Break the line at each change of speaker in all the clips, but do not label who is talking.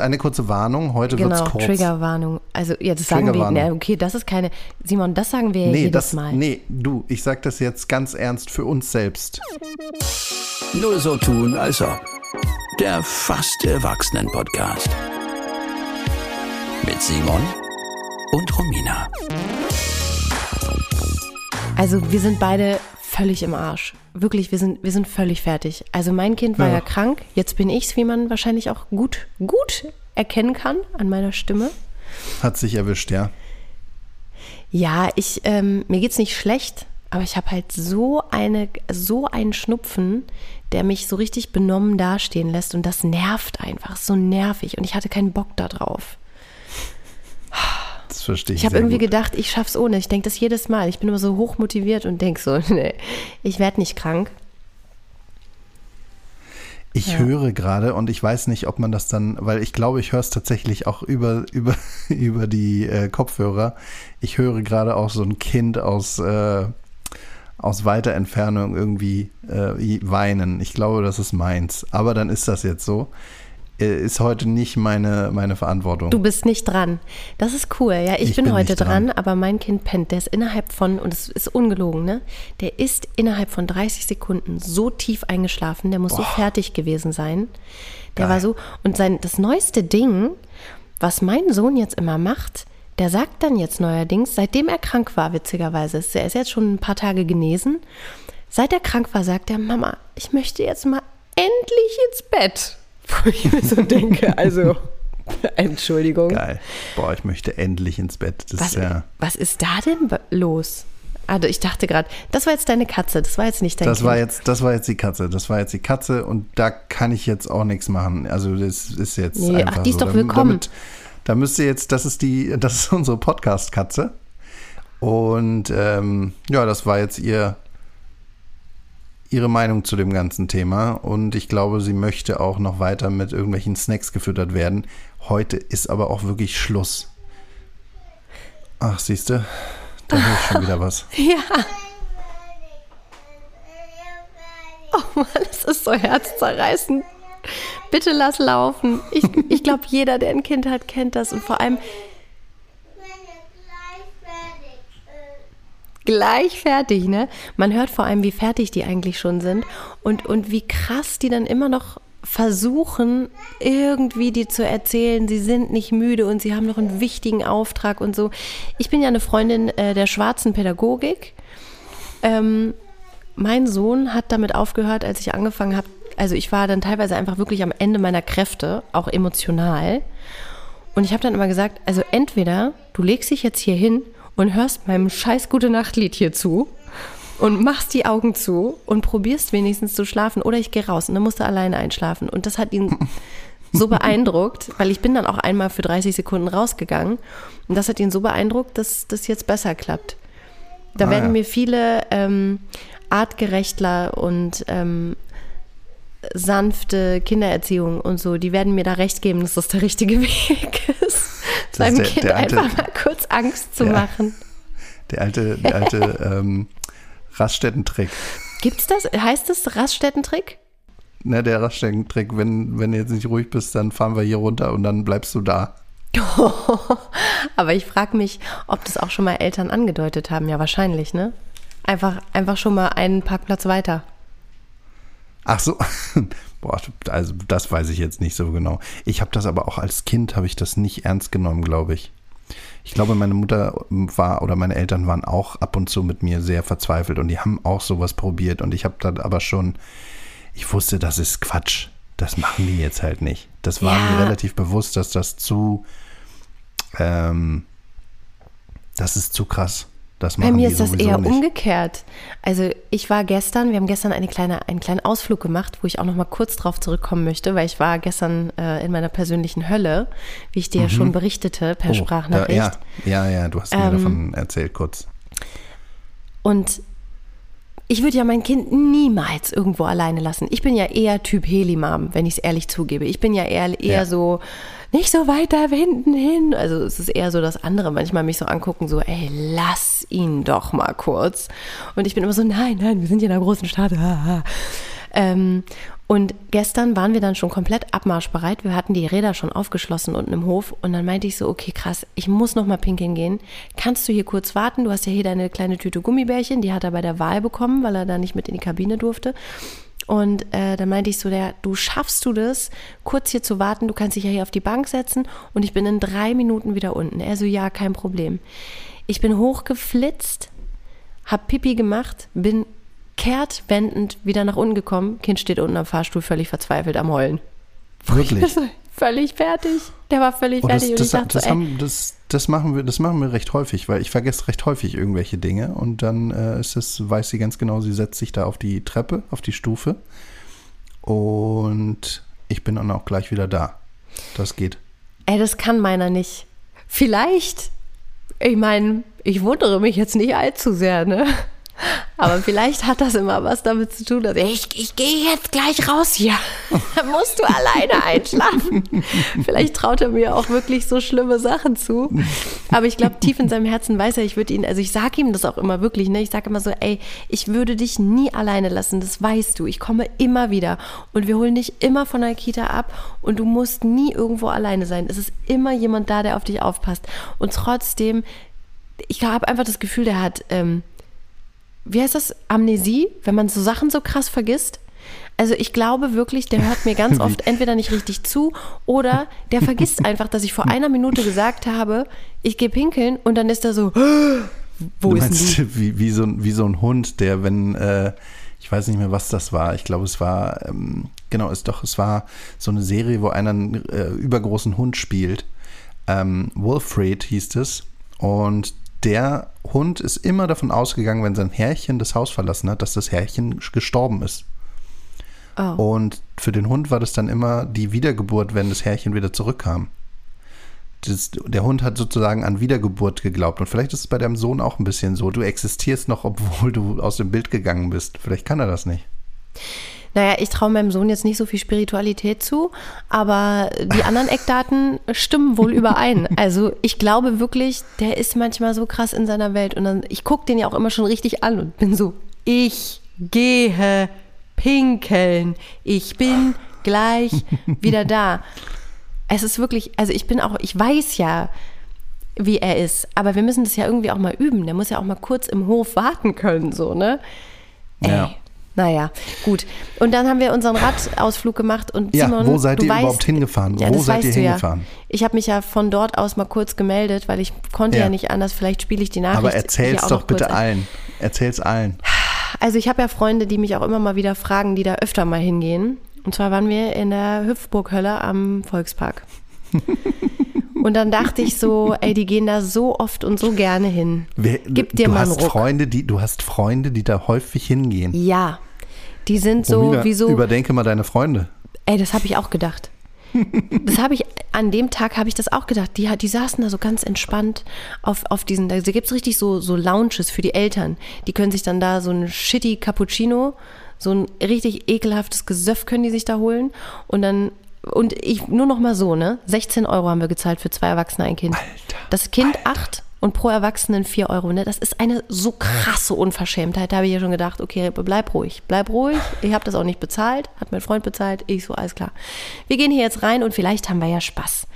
Eine kurze Warnung, heute
genau,
wird's kurz.
Triggerwarnung. Also, ja, das sagen wir, ne, okay, das ist keine, Simon, das sagen wir
Nee,
jedes
das,
Mal.
nee, du, ich sag das jetzt ganz ernst für uns selbst.
Nur so tun, als ob. Der fast Erwachsenen-Podcast. Mit Simon und Romina.
Also, wir sind beide völlig im Arsch. Wirklich, wir sind, wir sind völlig fertig. Also, mein Kind war ja,
Ja.
krank. Jetzt bin ich's, wie man wahrscheinlich auch gut, gut erkennen kann an meiner Stimme.
Hat sich erwischt, ja.
Ja, ich, ähm, mir geht's nicht schlecht, aber ich habe halt so eine, so einen Schnupfen, der mich so richtig benommen dastehen lässt und das nervt einfach, so nervig und ich hatte keinen Bock da drauf.
Das verstehe ich.
Ich habe irgendwie
gut.
gedacht, ich schaff's ohne. Ich denke das jedes Mal. Ich bin immer so hoch motiviert und denk so, nee, ich werde nicht krank.
Ich
Ja.
höre gerade und ich weiß nicht, ob man das dann, weil ich glaube, ich höre es tatsächlich auch über, über, über die äh, Kopfhörer. Ich höre gerade auch so ein Kind aus, äh, aus weiter Entfernung irgendwie äh, weinen. Ich glaube, das ist meins. Aber dann ist das jetzt so. Äh, ist heute nicht meine, meine Verantwortung.
Du bist nicht dran. Das ist cool. Ja, ich,
Ich
bin,
bin
heute
dran.
dran, aber mein Kind pennt. Der ist innerhalb von, und es ist ungelogen, ne? Der ist innerhalb von 30 Sekunden so tief eingeschlafen, der muss so fertig gewesen sein. Der
Geil.
war so, und sein, das neueste Ding, was mein Sohn jetzt immer macht, der sagt dann jetzt neuerdings, seitdem er krank war, witzigerweise, ist- er ist jetzt schon ein paar Tage genesen, seit er krank war, sagt er, Mama, ich möchte jetzt mal endlich ins Bett. Wo ich mir so denke, also, Entschuldigung.
Geil. Boah, ich möchte endlich ins Bett. Das
Was,
ist ja.
was ist da denn los? Also ich dachte gerade, das war jetzt deine Katze, das war jetzt nicht dein
Das
Kind.
war jetzt, das war jetzt die Katze. Das war jetzt die Katze und da kann ich jetzt auch nichts machen. Also das ist jetzt
Nee, ach,
einfach
die ist
so.
doch willkommen.
Damit, da müsst ihr jetzt, das ist die, das ist unsere Podcast-Katze. Und ähm, ja, das war jetzt ihr ihre Meinung zu dem ganzen Thema. Und ich glaube, sie möchte auch noch weiter mit irgendwelchen Snacks gefüttert werden. Heute ist aber auch wirklich Schluss. Ach, siehst du, da höre ich schon wieder was.
Ja. Oh Mann, das ist so herzzerreißend. Bitte lass laufen. Ich, ich glaube, jeder, der ein Kind hat, kennt das. Und vor allem gleich fertig, ne? Man hört vor allem, wie fertig die eigentlich schon sind und, und wie krass die dann immer noch versuchen, irgendwie die zu erzählen, sie sind nicht müde und sie haben noch einen wichtigen Auftrag und so. Ich bin ja eine Freundin äh, der schwarzen Pädagogik. Ähm, mein Sohn hat damit aufgehört, als ich angefangen habe. Also ich war dann teilweise einfach wirklich am Ende meiner Kräfte, auch emotional. Und ich habe dann immer gesagt, also entweder du legst dich jetzt hier hin und hörst meinem scheiß gute Nachtlied hier zu und machst die Augen zu und probierst wenigstens zu schlafen oder ich gehe raus und dann musst du alleine einschlafen. Und das hat ihn so beeindruckt, weil ich bin dann auch einmal für 30 Sekunden rausgegangen und das hat ihn so beeindruckt, dass das jetzt besser klappt. Da
Ah,
werden
ja.
mir viele ähm, Artgerechtler und ähm, sanfte Kindererziehung und so, die werden mir da recht geben, dass das der richtige Weg ist,
ist
seinem
der-
Kind
der alte-
einfach mal kurz Angst zu
Ja.
machen.
Der alte, der alte ähm, Raststättentrick.
Gibt's das? Heißt das Raststättentrick?
Ne, der Raststättentrick, wenn, wenn du jetzt nicht ruhig bist, dann fahren wir hier runter und dann bleibst du da.
Aber ich frage mich, ob das auch schon mal Eltern angedeutet haben. Ja, wahrscheinlich, ne? Einfach, einfach schon mal einen Parkplatz weiter.
Ach so. Boah, also das weiß ich jetzt nicht so genau. Ich habe das aber auch als Kind, habe ich das nicht ernst genommen, glaube ich. Ich glaube, meine Mutter war oder meine Eltern waren auch ab und zu mit mir sehr verzweifelt und die haben auch sowas probiert und ich habe dann aber schon, ich wusste, das ist Quatsch. Das machen die jetzt halt nicht. Das war
Ja.
mir relativ bewusst, dass das zu, ähm, das ist zu krass. Das
Bei mir ist das eher
nicht.
umgekehrt. Also ich war gestern, wir haben gestern eine kleine, einen kleinen Ausflug gemacht, wo ich auch noch mal kurz drauf zurückkommen möchte, weil ich war gestern äh, in meiner persönlichen Hölle, wie ich dir ja schon berichtete per
Mhm. Oh,
Sprachnachricht.
Da, ja, ja, ja, du hast mir
Ähm,
davon erzählt kurz.
Und ich würde ja mein Kind niemals irgendwo alleine lassen. Ich bin ja eher Typ Helimam, wenn ich es ehrlich zugebe. Ich bin ja eher, eher
Ja.
so, nicht so weit da hinten hin. Also es ist eher so, dass andere manchmal mich so angucken, so, ey, lass ihn doch mal kurz. Und ich bin immer so, nein, nein, wir sind hier in einer großen Stadt. Ähm, Und gestern waren wir dann schon komplett abmarschbereit. Wir hatten die Räder schon aufgeschlossen unten im Hof. Und dann meinte ich so, okay, krass, ich muss noch mal pinkeln gehen. Kannst du hier kurz warten? Du hast ja hier deine kleine Tüte Gummibärchen. Die hat er bei der Wahl bekommen, weil er da nicht mit in die Kabine durfte. Und äh, dann meinte ich so, der, du schaffst du das, kurz hier zu warten, du kannst dich ja hier auf die Bank setzen und ich bin in drei Minuten wieder unten. Er so, ja, kein Problem. Ich bin hochgeflitzt, hab Pipi gemacht, bin kehrtwendend wieder nach unten gekommen. Kind steht unten am Fahrstuhl, völlig verzweifelt am Heulen.
Wirklich?
völlig fertig. Der war völlig
Oh, das,
fertig.
das,
und ich dachte
das,
so, ey,
haben, das, das, machen wir, das machen wir recht häufig, weil ich vergesse recht häufig irgendwelche Dinge und dann äh, ist es, weiß sie ganz genau, sie setzt sich da auf die Treppe, auf die Stufe und ich bin dann auch gleich wieder da. Das geht.
ey, das kann meiner nicht. Vielleicht, ich meine, ich wundere mich jetzt nicht allzu sehr, ne? Aber vielleicht hat das immer was damit zu tun, dass ich, ich gehe jetzt gleich raus hier. Da musst du alleine einschlafen. Vielleicht traut er mir auch wirklich so schlimme Sachen zu. Aber ich glaube, tief in seinem Herzen weiß er, ich würde ihn, also ich sage ihm das auch immer wirklich, ne? Ich sage immer so, ey, ich würde dich nie alleine lassen, das weißt du. Ich komme immer wieder und wir holen dich immer von der Kita ab und du musst nie irgendwo alleine sein. Es ist immer jemand da, der auf dich aufpasst. Und trotzdem, ich habe einfach das Gefühl, der hat, ähm, wie heißt das, Amnesie, wenn man so Sachen so krass vergisst. Also ich glaube wirklich, der hört mir ganz oft entweder nicht richtig zu oder der vergisst einfach, dass ich vor einer Minute gesagt habe, ich gehe pinkeln und dann ist er so, wo
du
ist denn
meinst,
die?
wie, wie, so, ein- wie so ein Hund, der, wenn, äh, ich weiß nicht mehr, was das war. Ich glaube, es war, ähm, genau, es doch, es war so eine Serie, wo einer einen äh, übergroßen Hund spielt. Ähm, Wolfred hieß es. Und der Hund ist immer davon ausgegangen, wenn sein Herrchen das Haus verlassen hat, dass das Herrchen gestorben ist.
Oh.
Und für den Hund war das dann immer die Wiedergeburt, wenn das Herrchen wieder zurückkam. Das, der Hund hat sozusagen an Wiedergeburt geglaubt. Und vielleicht ist es bei deinem Sohn auch ein bisschen so. Du existierst noch, obwohl du aus dem Bild gegangen bist. Vielleicht kann er das nicht.
Naja, ich traue meinem Sohn jetzt nicht so viel Spiritualität zu, aber die anderen Eckdaten stimmen wohl überein. Also ich glaube wirklich, der ist manchmal so krass in seiner Welt und dann, ich gucke den ja auch immer schon richtig an und bin so, ich gehe pinkeln, ich bin gleich wieder da. Es ist wirklich, also ich bin auch, ich weiß ja, wie er ist, aber wir müssen das ja irgendwie auch mal üben. Der muss ja auch mal kurz im Hof warten können, so, ne? Ey,
Ja.
Naja, gut. Und dann haben wir unseren Radausflug gemacht und
Ja,
Simon,
wo seid ihr
weißt,
überhaupt hingefahren?
Ja,
Wo seid ihr hingefahren?
Ja. Ich habe mich ja von dort aus mal kurz gemeldet, weil ich konnte ja,
Ja.
nicht anders. Vielleicht spiele ich die Nachricht.
Aber erzähl's doch bitte allen. Erzähl's allen.
Also ich habe ja Freunde, die mich auch immer mal wieder fragen, die da öfter mal hingehen. Und zwar waren wir in der Hüpfburghölle am Volkspark. Und dann dachte ich so, ey, die gehen da so oft und so gerne hin.
Wer,
Gib dir
du
mal einen
hast
Ruck.
Freunde, die du hast Freunde, die da häufig hingehen.
Ja, die sind so
Romina,
wie so.
Überdenke mal deine Freunde.
Ey, das habe ich auch gedacht. Das habe ich, an dem Tag habe ich das auch gedacht. Die, die saßen da so ganz entspannt auf, auf diesen, da gibt es richtig so, so Lounges für die Eltern. Die können sich dann da so ein shitty Cappuccino, so ein richtig ekelhaftes Gesöff können die sich da holen. Und dann, und ich, nur noch mal so, ne? 16 Euro haben wir gezahlt für zwei Erwachsene, ein Kind.
Alter,
Das Kind acht und pro Erwachsenen 4 Euro. Ne? Das ist eine so krasse Unverschämtheit. Da habe ich ja schon gedacht, okay, bleib ruhig, bleib ruhig. Ich habe das auch nicht bezahlt, hat mein Freund bezahlt. Ich so, alles klar. Wir gehen hier jetzt rein und vielleicht haben wir ja Spaß.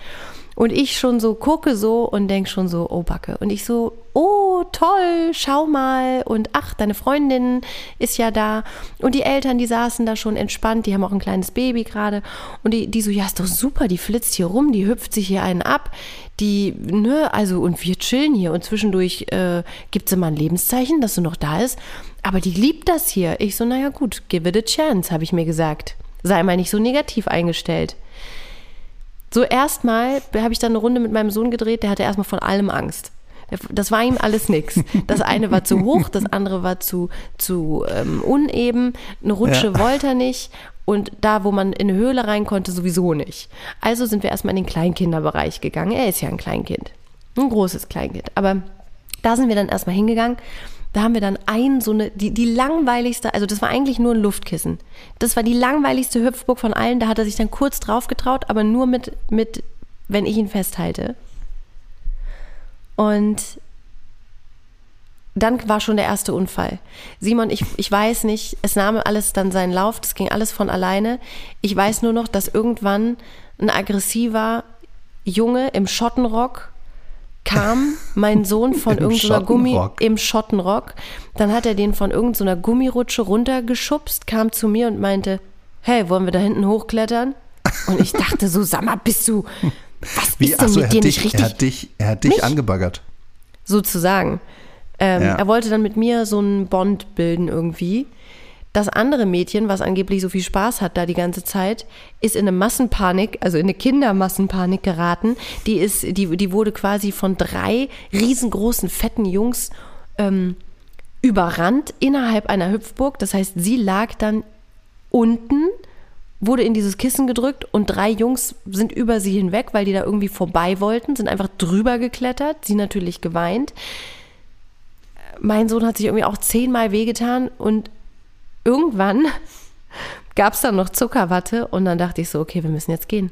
Und ich schon so gucke so und denk schon so, oh Backe. Und ich so, oh toll, schau mal. Und ach, deine Freundin ist ja da. Und die Eltern, die saßen da schon entspannt, die haben auch ein kleines Baby gerade. Und die, die so, ja, ist doch super, die flitzt hier rum, die hüpft sich hier einen ab. Die, ne, also, und wir chillen hier. Und zwischendurch äh, gibt sie mal ein Lebenszeichen, dass sie noch da ist. Aber die liebt das hier. Ich so, naja, gut, give it a chance, habe ich mir gesagt. Sei mal nicht so negativ eingestellt. So erstmal habe ich dann eine Runde mit meinem Sohn gedreht, der hatte erstmal von allem Angst. Das war ihm alles nix. Das eine war zu hoch, das andere war zu, zu ähm, uneben, eine Rutsche
Ja.
wollte er nicht und da, wo man in eine Höhle rein konnte, sowieso nicht. Also sind wir erstmal in den Kleinkinderbereich gegangen. Er ist ja ein Kleinkind, ein großes Kleinkind. Aber da sind wir dann erstmal hingegangen. Da haben wir dann ein, so eine, die, die langweiligste, also das war eigentlich nur ein Luftkissen. Das war die langweiligste Hüpfburg von allen. Da hat er sich dann kurz drauf getraut, aber nur mit, mit, wenn ich ihn festhalte. Und dann war schon der erste Unfall. Simon, ich, ich weiß nicht, es nahm alles dann seinen Lauf, das ging alles von alleine. Ich weiß nur noch, dass irgendwann ein aggressiver Junge im Schottenrock kam, mein Sohn von irgendeiner Gummi
Schottenrock.
im Schottenrock. Dann hat er den von irgendeiner Gummirutsche runtergeschubst, kam zu mir und meinte, hey, wollen wir da hinten hochklettern? Und ich dachte so, sag mal, bist du, was
Wie,
ist denn
achso,
mit
er
dir
hat
nicht
dich,
richtig?
er hat dich, er hat dich
Mich?
angebaggert.
sozusagen. Ähm,
Ja.
Er wollte dann mit mir so einen Bond bilden irgendwie. Das andere Mädchen, was angeblich so viel Spaß hat da die ganze Zeit, ist in eine Massenpanik, also in eine Kindermassenpanik geraten. Die ist, die, die wurde quasi von drei riesengroßen, fetten Jungs ähm, überrannt innerhalb einer Hüpfburg. Das heißt, sie lag dann unten, wurde in dieses Kissen gedrückt und drei Jungs sind über sie hinweg, weil die da irgendwie vorbei wollten, sind einfach drüber geklettert, sie natürlich geweint. Mein Sohn hat sich irgendwie auch zehnmal wehgetan und irgendwann gab es dann noch Zuckerwatte und dann dachte ich so, okay, wir müssen jetzt gehen.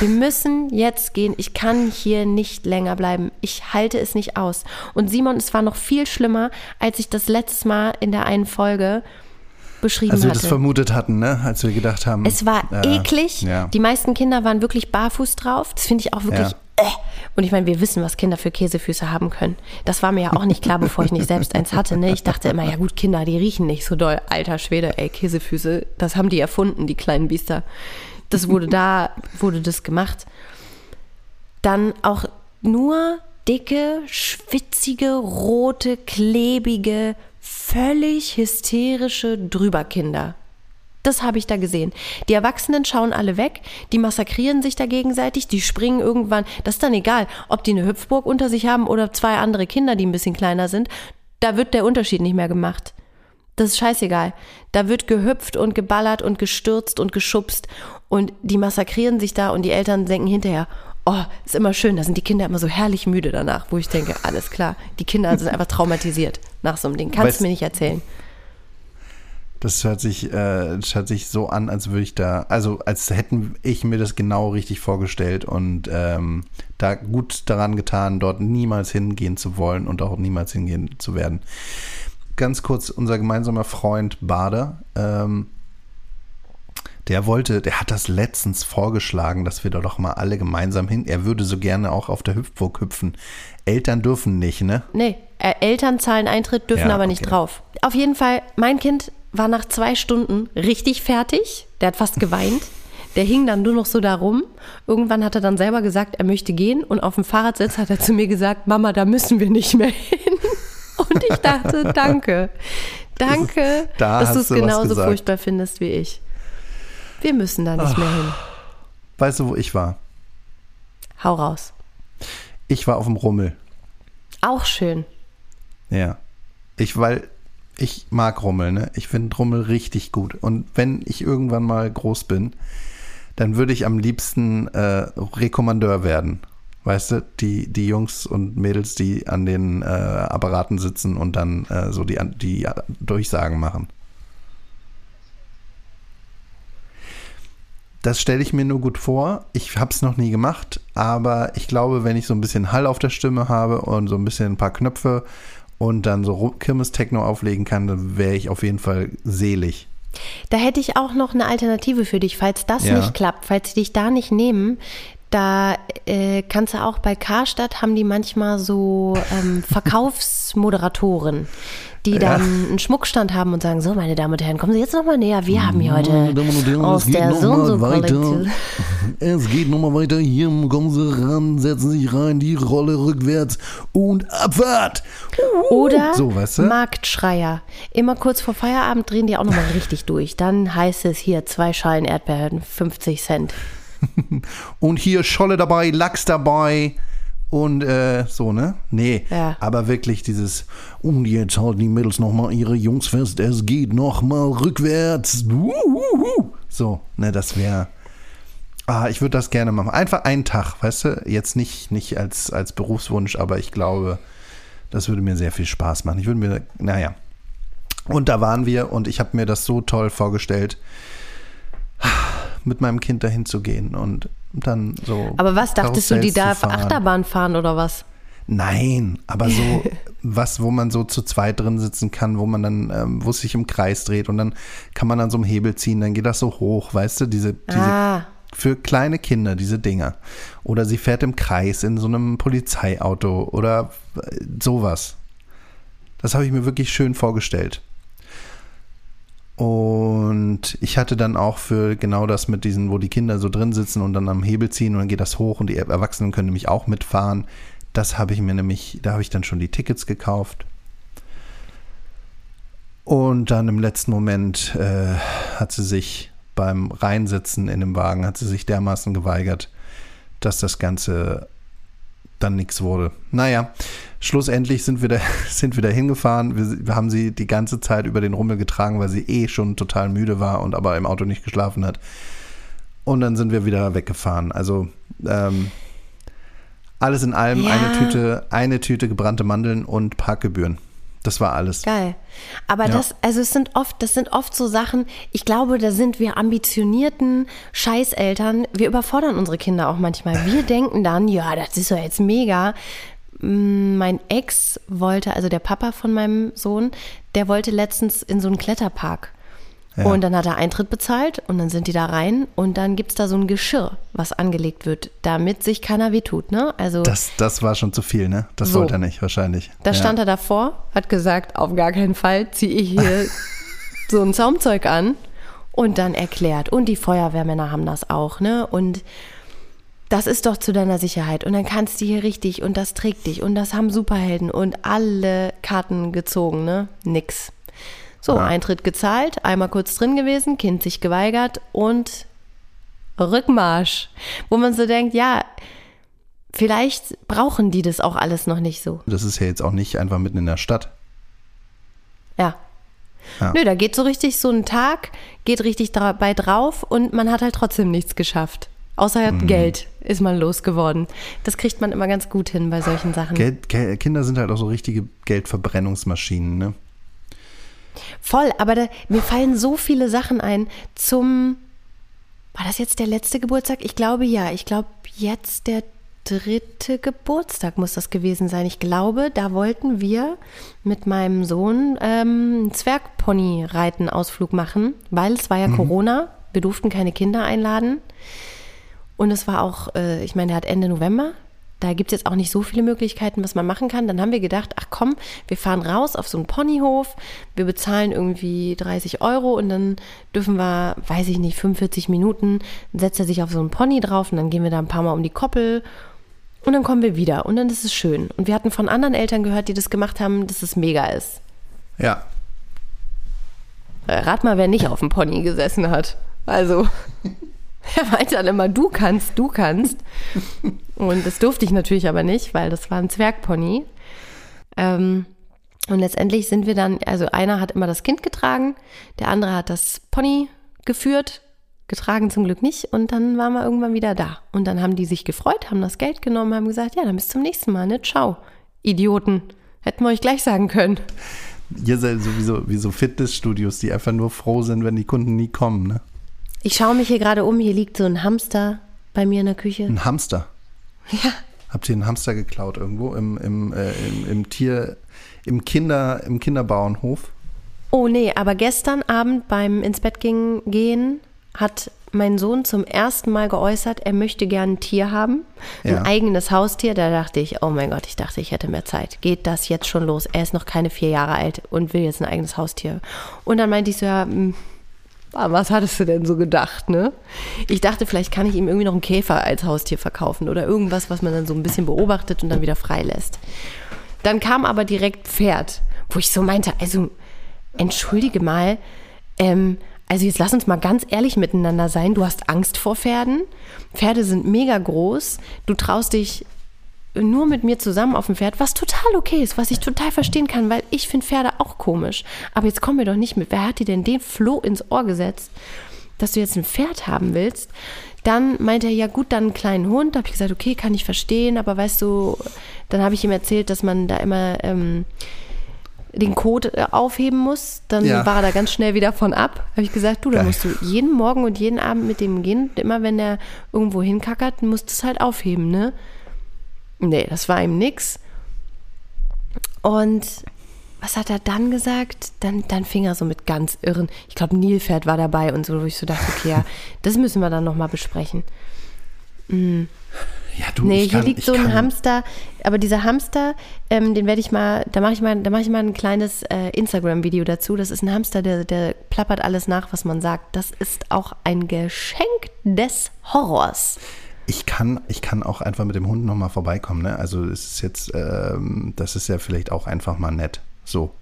Wir müssen jetzt gehen. Ich kann hier nicht länger bleiben. Ich halte es nicht aus. Und Simon, es war noch viel schlimmer, als ich das letztes Mal in der einen Folge beschrieben
Als wir
hatte.
das vermutet hatten, ne? Als wir gedacht haben.
Es war
äh,
eklig.
Ja.
Die meisten Kinder waren wirklich barfuß drauf. Das finde ich auch wirklich.
Ja.
Äh. Und ich meine, wir wissen, was Kinder für Käsefüße haben können. Das war mir ja auch nicht klar, bevor ich nicht selbst eins hatte. Ne? Ich dachte immer, ja gut, Kinder, die riechen nicht so doll. Alter Schwede, ey, Käsefüße, das haben die erfunden, die kleinen Biester. Das wurde da, wurde das gemacht. Dann auch nur dicke, schwitzige, rote, klebige, völlig hysterische Drüberkinder. Das habe ich da gesehen. Die Erwachsenen schauen alle weg, die massakrieren sich da gegenseitig, die springen irgendwann. Das ist dann egal, ob die eine Hüpfburg unter sich haben oder zwei andere Kinder, die ein bisschen kleiner sind. Da wird der Unterschied nicht mehr gemacht. Das ist scheißegal. Da wird gehüpft und geballert und gestürzt und geschubst und die massakrieren sich da und die Eltern denken hinterher, oh, ist immer schön, da sind die Kinder immer so herrlich müde danach, wo ich denke, alles klar, die Kinder sind einfach traumatisiert nach so einem Ding. Kannst
Weißt-
du mir nicht erzählen.
Das hört sich, äh, das hört sich so an, als würde ich da, also als hätten ich mir das genau richtig vorgestellt und ähm, da gut daran getan, dort niemals hingehen zu wollen und auch niemals hingehen zu werden. Ganz kurz, unser gemeinsamer Freund Bader, ähm, der wollte, der hat das letztens vorgeschlagen, dass wir da doch mal alle gemeinsam hin. Er würde so gerne auch auf der Hüpfburg hüpfen. Eltern dürfen nicht, ne?
Nee, äh, Eltern zahlen Eintritt, dürfen
Ja,
aber nicht
okay.
drauf. Auf jeden Fall, mein Kind war nach zwei Stunden richtig fertig. Der hat fast geweint. Der hing dann nur noch so da rum. Irgendwann hat er dann selber gesagt, er möchte gehen. Und auf dem Fahrradsitz hat er zu mir gesagt, Mama, da müssen wir nicht mehr hin. Und ich dachte, danke. Danke,
Da
dass du es genauso furchtbar findest wie ich. Wir müssen da nicht mehr hin.
Weißt du, wo ich war?
Hau raus.
Ich war auf dem Rummel.
Auch schön.
Ja. Ich, weil ich mag Rummel, ne? Ich finde Rummel richtig gut. Und wenn ich irgendwann mal groß bin, dann würde ich am liebsten äh, Rekommandeur werden. Weißt du, die, die Jungs und Mädels, die an den äh, Apparaten sitzen und dann äh, so die, die Durchsagen machen. Das stelle ich mir nur gut vor. Ich habe es noch nie gemacht, aber ich glaube, wenn ich so ein bisschen Hall auf der Stimme habe und so ein bisschen ein paar Knöpfe und dann so Kirmes-Techno auflegen kann, dann wäre ich auf jeden Fall selig.
Da hätte ich auch noch eine Alternative für dich, falls das
Ja.
nicht klappt, falls sie dich da nicht nehmen. Da äh, kannst du auch bei Karstadt haben die manchmal so ähm, Verkaufsmoderatoren, die
Ja.
dann einen Schmuckstand haben und sagen: So, meine Damen und Herren, kommen Sie jetzt noch mal näher. Wir haben hier heute
Herren,
aus
es geht
der so und so
weiter.
Kollektion.
Es geht nochmal weiter. Hier kommen Sie ran, setzen sich rein, die Rolle rückwärts und Abfahrt.
Oder
So, weißt du?
Marktschreier. Immer kurz vor Feierabend drehen die auch nochmal richtig durch. Dann heißt es hier zwei Schalen Erdbeeren, 50 Cent.
Und hier Scholle dabei, Lachs dabei und äh, so, ne? Nee,
Ja.
aber wirklich dieses,
Und jetzt halten die Mädels nochmal ihre Jungs fest. Es geht nochmal rückwärts. Wuhuhu.
so, ne, das wäre. Ah, ich würde das gerne machen. Einfach einen Tag, weißt du? Jetzt nicht, nicht als, als Berufswunsch, aber ich glaube, das würde mir sehr viel Spaß machen. Ich würde mir, naja. Und da waren wir und ich habe mir das so toll vorgestellt, mit meinem Kind dahin zu gehen und dann so.
Aber was dachtest du, die
Karussells
da
zu fahren.
Achterbahn fahren oder was?
Nein, aber so was, wo man so zu zweit drin sitzen kann, wo man dann, ähm, wo es sich im Kreis dreht und dann kann man an so einem Hebel ziehen, dann geht das so hoch, weißt du, diese, diese
Ah,
für kleine Kinder, diese Dinger. Oder sie fährt im Kreis in so einem Polizeiauto oder äh, sowas. Das habe ich mir wirklich schön vorgestellt. Und ich hatte dann auch für genau das mit diesen, wo die Kinder so drin sitzen und dann am Hebel ziehen und dann geht das hoch und die Erwachsenen können nämlich auch mitfahren. Das habe ich mir nämlich, da habe ich dann schon die Tickets gekauft. Und dann im letzten Moment äh, hat sie sich beim Reinsitzen in dem Wagen, hat sie sich dermaßen geweigert, dass das Ganze dann nichts wurde. Naja, schlussendlich sind wir da, sind wir da hingefahren. Wir, wir haben sie die ganze Zeit über den Rummel getragen, weil sie eh schon total müde war und aber im Auto nicht geschlafen hat. Und dann sind wir wieder weggefahren. Also ähm, alles in allem
Ja.
eine Tüte, eine Tüte gebrannte Mandeln und Parkgebühren. Das war alles.
geil. Aber
Ja.
das, also es sind oft, das sind oft so Sachen, ich glaube, da sind wir ambitionierten Scheißeltern. Wir überfordern unsere Kinder auch manchmal. Wir denken dann, ja, das ist doch jetzt mega. Mm, Mein Ex wollte, also der Papa von meinem Sohn, der wollte letztens in so einen Kletterpark. Und dann hat er Eintritt bezahlt und dann sind die da rein und dann gibt's da so ein Geschirr, was angelegt wird, damit sich keiner wehtut. Ne? Also
Das, das war schon zu viel, ne? Das
So.
wollte er nicht, wahrscheinlich.
da
Ja.
stand er davor, hat gesagt, auf gar keinen Fall ziehe ich hier so ein Zaumzeug an und dann erklärt. Und die Feuerwehrmänner haben das auch, ne? Und das ist doch zu deiner Sicherheit. Und dann kannst du hier richtig und das trägt dich und das haben Superhelden und alle Karten gezogen, ne? Nix. So, Eintritt gezahlt, einmal kurz drin gewesen, Kind sich geweigert und Rückmarsch. Wo man so denkt, ja, vielleicht brauchen die das auch alles noch nicht so.
Das ist ja jetzt auch nicht einfach mitten in der Stadt.
Ja.
Ja.
Nö, da geht so richtig so ein Tag, geht richtig dabei drauf und man hat halt trotzdem nichts geschafft. Außer
Mhm.
Geld ist man losgeworden. Das kriegt man immer ganz gut hin bei solchen Sachen.
Geld, Ge- Kinder sind halt auch so richtige Geldverbrennungsmaschinen, ne?
Voll, aber da, mir fallen so viele Sachen ein zum. War das jetzt der letzte Geburtstag? Ich glaube ja. Ich glaube, jetzt der dritte Geburtstag muss das gewesen sein. Ich glaube, da wollten wir mit meinem Sohn ähm, einen Zwergpony-Reiten-Ausflug machen, weil es war ja Corona. Wir durften keine Kinder einladen. Und es war auch, äh, ich meine, der hat Ende November. Da gibt es jetzt auch nicht so viele Möglichkeiten, was man machen kann. Dann haben wir gedacht, ach komm, wir fahren raus auf so einen Ponyhof. Wir bezahlen irgendwie 30 Euro und dann dürfen wir, weiß ich nicht, 45 Minuten, setzt er sich auf so einen Pony drauf und dann gehen wir da ein paar Mal um die Koppel und dann kommen wir wieder und dann ist es schön. Und wir hatten von anderen Eltern gehört, die das gemacht haben, dass es mega ist.
Ja.
Rat mal, wer nicht auf dem Pony gesessen hat. Also, er meinte dann immer, du kannst, du kannst. Und das durfte ich natürlich aber nicht, weil das war ein Zwergpony. Ähm, und letztendlich sind wir dann, also einer hat immer das Kind getragen, der andere hat das Pony geführt, getragen zum Glück nicht. Und dann waren wir irgendwann wieder da. Und dann haben die sich gefreut, haben das Geld genommen, haben gesagt, ja, dann bis zum nächsten Mal, ne? Ciao, Idioten. Hätten wir euch gleich sagen können.
Ihr seid sowieso wie so Fitnessstudios, die einfach nur froh sind, wenn die Kunden nie kommen, ne?
Ich schaue mich hier gerade um, hier liegt so ein Hamster bei mir in der Küche.
Ein Hamster.
Ja.
Habt ihr einen Hamster geklaut irgendwo im, im, äh, im, im Tier, im Kinder, im Kinderbauernhof?
Oh nee, aber gestern Abend beim ins Bett gehen, hat mein Sohn zum ersten Mal geäußert, er möchte gern ein Tier haben, ein
Ja.
eigenes Haustier. Da dachte ich, oh mein Gott, ich dachte, ich hätte mehr Zeit. Geht das jetzt schon los? Er ist noch keine vier Jahre alt und will jetzt ein eigenes Haustier. Und dann meinte ich so, ja, hm, was hattest du denn so gedacht, ne? Ich dachte, vielleicht kann ich ihm irgendwie noch einen Käfer als Haustier verkaufen oder irgendwas, was man dann so ein bisschen beobachtet und dann wieder freilässt. Dann kam aber direkt Pferd, wo ich so meinte, also entschuldige mal, ähm, also jetzt lass uns mal ganz ehrlich miteinander sein. Du hast Angst vor Pferden. Pferde sind mega groß. Du traust dich nur mit mir zusammen auf dem Pferd, was total okay ist, was ich total verstehen kann, weil ich finde Pferde auch komisch. Aber jetzt komm mir doch nicht mit. Wer hat dir denn den Floh ins Ohr gesetzt, dass du jetzt ein Pferd haben willst? Dann meinte er, ja gut, dann einen kleinen Hund. Da habe ich gesagt, okay, kann ich verstehen, aber weißt du, dann habe ich ihm erzählt, dass man da immer ähm, den Code äh, aufheben muss. Dann
Ja.
war er da ganz schnell wieder von ab. Habe ich gesagt, du, da musst du jeden Morgen und jeden Abend mit dem gehen. Immer wenn der irgendwo hinkackert, musst du es halt aufheben, ne? Nee, das war ihm nix. Und was hat er dann gesagt? Dann, dann fing er so mit ganz irren. Ich glaube, Nilpferd war dabei und so, wo ich so dachte, okay, ja, das müssen wir dann nochmal besprechen.
Ja, du,
Nee, hier
kann,
liegt so ein
kann,
Hamster, aber dieser Hamster, ähm, den werde ich mal, da mache ich mal, da mache ich mal ein kleines äh, Instagram-Video dazu. Das ist ein Hamster, der, der plappert alles nach, was man sagt. Das ist auch ein Geschenk des Horrors.
Ich kann, ich kann auch einfach mit dem Hund nochmal vorbeikommen. Ne? Also es ist jetzt, ähm, das ist ja vielleicht auch einfach mal nett. So.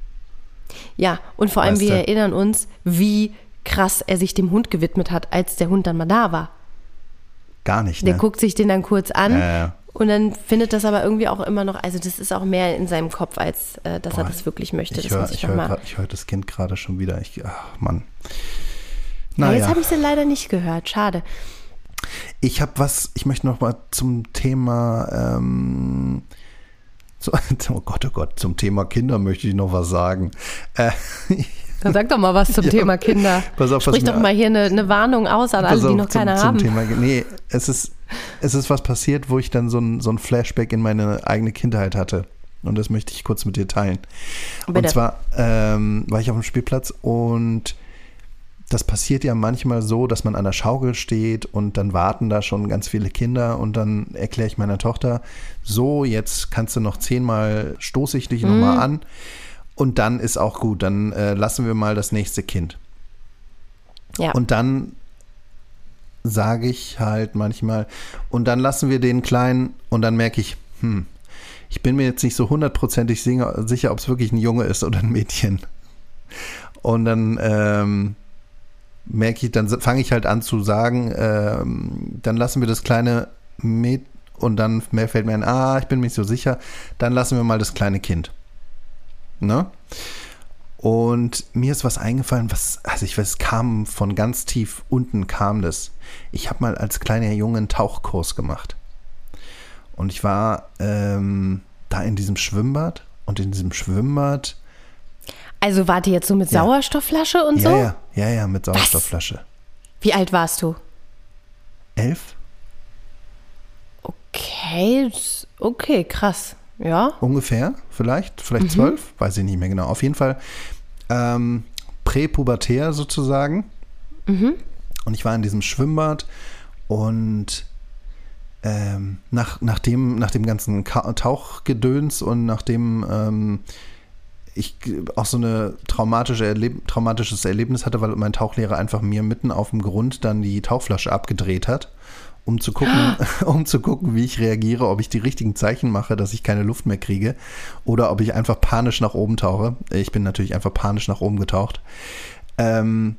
Ja, und vor allem,
Weißt
wir
du?
erinnern uns, wie krass er sich dem Hund gewidmet hat, als der Hund dann mal da war.
Gar nicht.
Der
Ne?
guckt sich den dann kurz an
Ja, ja.
und dann findet das aber irgendwie auch immer noch, also das ist auch mehr in seinem Kopf, als äh, dass er
Boah,
das wirklich möchte.
Ich
das
höre hör, hör das Kind gerade schon wieder. Ich, ach, Mann.
Ja, jetzt
Naja,
habe ich sie leider nicht gehört. Schade.
Ich habe was, ich möchte noch mal zum Thema, ähm, zu, oh Gott, oh Gott, zum Thema Kinder möchte ich noch was sagen. Äh,
Dann sag doch mal was zum
Ja,
Thema Kinder.
pass auf,
Sprich doch mal hier eine, eine Warnung aus an alle, die noch
zum,
keine
zum
haben.
Thema, nee, es ist, es ist was passiert, wo ich dann so ein, so ein Flashback in meine eigene Kindheit hatte. Und das möchte ich kurz mit dir teilen. Und
Bitte.
zwar ähm, war ich auf dem Spielplatz und das passiert ja manchmal so, dass man an der Schaukel steht und dann warten da schon ganz viele Kinder und dann erkläre ich meiner Tochter, so, jetzt kannst du noch zehnmal, stoße ich dich
Mhm.
nochmal an und dann ist auch gut, dann äh, lassen wir mal das nächste Kind.
Ja.
Und dann sage ich halt manchmal, und dann lassen wir den Kleinen, und dann merke ich, hm, ich bin mir jetzt nicht so hundertprozentig sicher, sicher ob es wirklich ein Junge ist oder ein Mädchen. Und dann ähm, merke ich, dann fange ich halt an zu sagen, ähm, dann lassen wir das kleine Mädchen, und dann fällt mir ein, ah, ich bin mir nicht so sicher, dann lassen wir mal das kleine Kind. Ne? Und mir ist was eingefallen, was, also ich weiß, es kam von ganz tief unten kam das. Ich habe mal als kleiner Junge einen Tauchkurs gemacht. Und ich war ähm, da in diesem Schwimmbad und in diesem Schwimmbad,
Also wart ihr jetzt so mit
Ja.
Sauerstoffflasche und
ja,
so?
ja, ja, ja, mit Sauerstoffflasche.
Wie alt warst du?
Elf?
Okay, okay, krass. Ja.
Ungefähr, vielleicht, vielleicht zwölf, weiß ich nicht mehr genau. Auf jeden Fall ähm, präpubertär sozusagen. Und ich war in diesem Schwimmbad und ähm, nach, nach, dem, nach dem ganzen Tauchgedöns und nachdem ähm, ich auch so eine traumatische Erleb traumatisches Erlebnis hatte, weil mein Tauchlehrer einfach mir mitten auf dem Grund dann die Tauchflasche abgedreht hat, um zu gucken, um zu gucken, wie ich reagiere, ob ich die richtigen Zeichen mache, dass ich keine Luft mehr kriege oder ob ich einfach panisch nach oben tauche. Ich bin natürlich einfach panisch nach oben getaucht. Ähm,